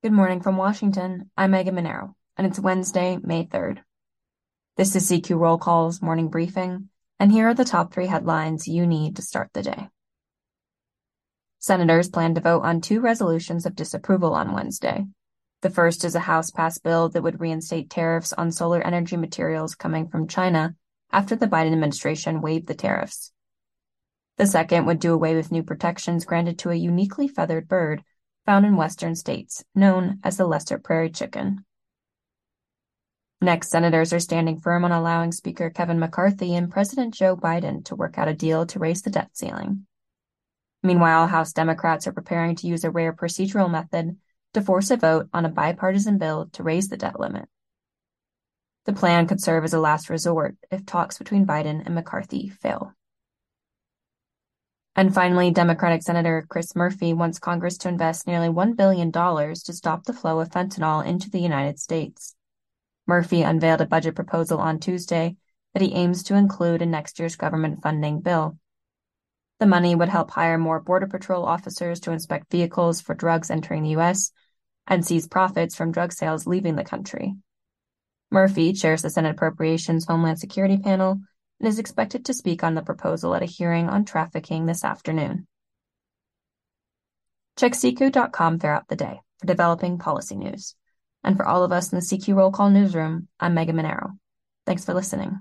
Good morning from Washington. I'm Megan Mineiro, and it's Wednesday, May 3rd. This is CQ Roll Call's morning briefing, and here are the top three headlines you need to start the day. Senators plan to vote on two resolutions of disapproval on Wednesday. The first is a House passed bill that would reinstate tariffs on solar energy materials coming from China after the Biden administration waived the tariffs. The second would do away with new protections granted to a uniquely feathered bird found in western states, known as the lesser prairie chicken. Next, senators are standing firm on allowing Speaker Kevin McCarthy and President Joe Biden to work out a deal to raise the debt ceiling. Meanwhile, House Democrats are preparing to use a rare procedural method to force a vote on a bipartisan bill to raise the debt limit. The plan could serve as a last resort if talks between Biden and McCarthy fail. And finally, Democratic Senator Chris Murphy wants Congress to invest nearly $1 billion to stop the flow of fentanyl into the United States. Murphy unveiled a budget proposal on Tuesday that he aims to include in next year's government funding bill. The money would help hire more Border Patrol officers to inspect vehicles for drugs entering the U.S. and seize profits from drug sales leaving the country. Murphy chairs the Senate Appropriations Homeland Security panel and is expected to speak on the proposal at a hearing on trafficking this afternoon. Check CQ.com throughout the day for developing policy news. And for all of us in the CQ Roll Call newsroom, I'm Megan Mineiro. Thanks for listening.